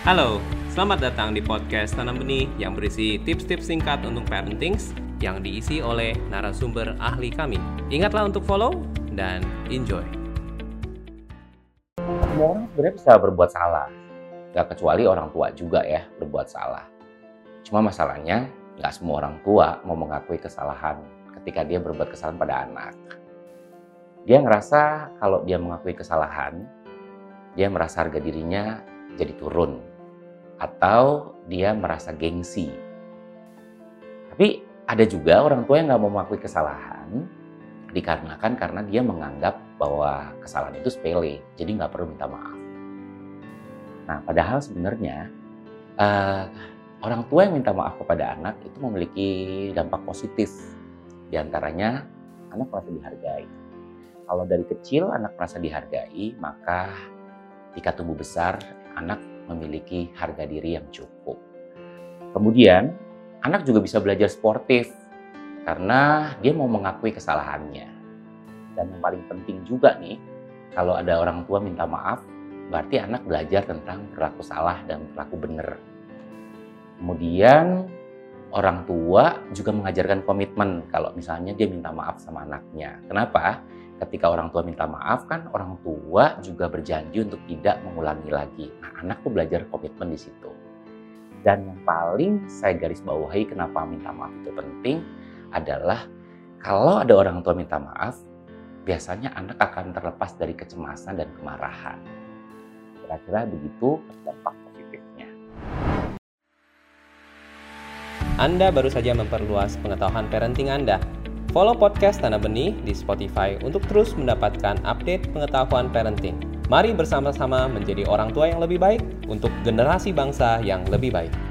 Halo, selamat datang di podcast Tanam Benih yang berisi tips-tips singkat untuk parenting yang diisi oleh narasumber ahli kami. Ingatlah untuk follow dan enjoy. Semua orang sebenarnya bisa berbuat salah. Gak kecuali orang tua juga ya berbuat salah. Cuma masalahnya nggak semua orang tua mau mengakui kesalahan ketika dia berbuat kesalahan pada anak. Dia ngerasa kalau dia mengakui kesalahan, dia merasa harga dirinya jadi turun atau dia merasa gengsi. Tapi ada juga orang tua yang nggak mau mengakui kesalahan dikarenakan karena dia menganggap bahwa kesalahan itu sepele, jadi nggak perlu minta maaf. Nah, padahal sebenarnya uh, orang tua yang minta maaf kepada anak itu memiliki dampak positif. Di antaranya, anak merasa dihargai. Kalau dari kecil anak merasa dihargai, maka ketika tumbuh besar, anak memiliki harga diri yang cukup. Kemudian, anak juga bisa belajar sportif karena dia mau mengakui kesalahannya. Dan yang paling penting juga nih, kalau ada orang tua minta maaf, berarti anak belajar tentang perilaku salah dan perilaku benar. Kemudian orang tua juga mengajarkan komitmen kalau misalnya dia minta maaf sama anaknya. Kenapa? ketika orang tua minta maaf kan orang tua juga berjanji untuk tidak mengulangi lagi. Anak tuh belajar komitmen di situ. Dan yang paling saya garis bawahi kenapa minta maaf itu penting adalah kalau ada orang tua minta maaf, biasanya anak akan terlepas dari kecemasan dan kemarahan. Kira-kira begitu dampak positifnya. Anda baru saja memperluas pengetahuan parenting Anda. Follow podcast Tanah Benih di Spotify untuk terus mendapatkan update pengetahuan parenting. Mari bersama-sama menjadi orang tua yang lebih baik untuk generasi bangsa yang lebih baik.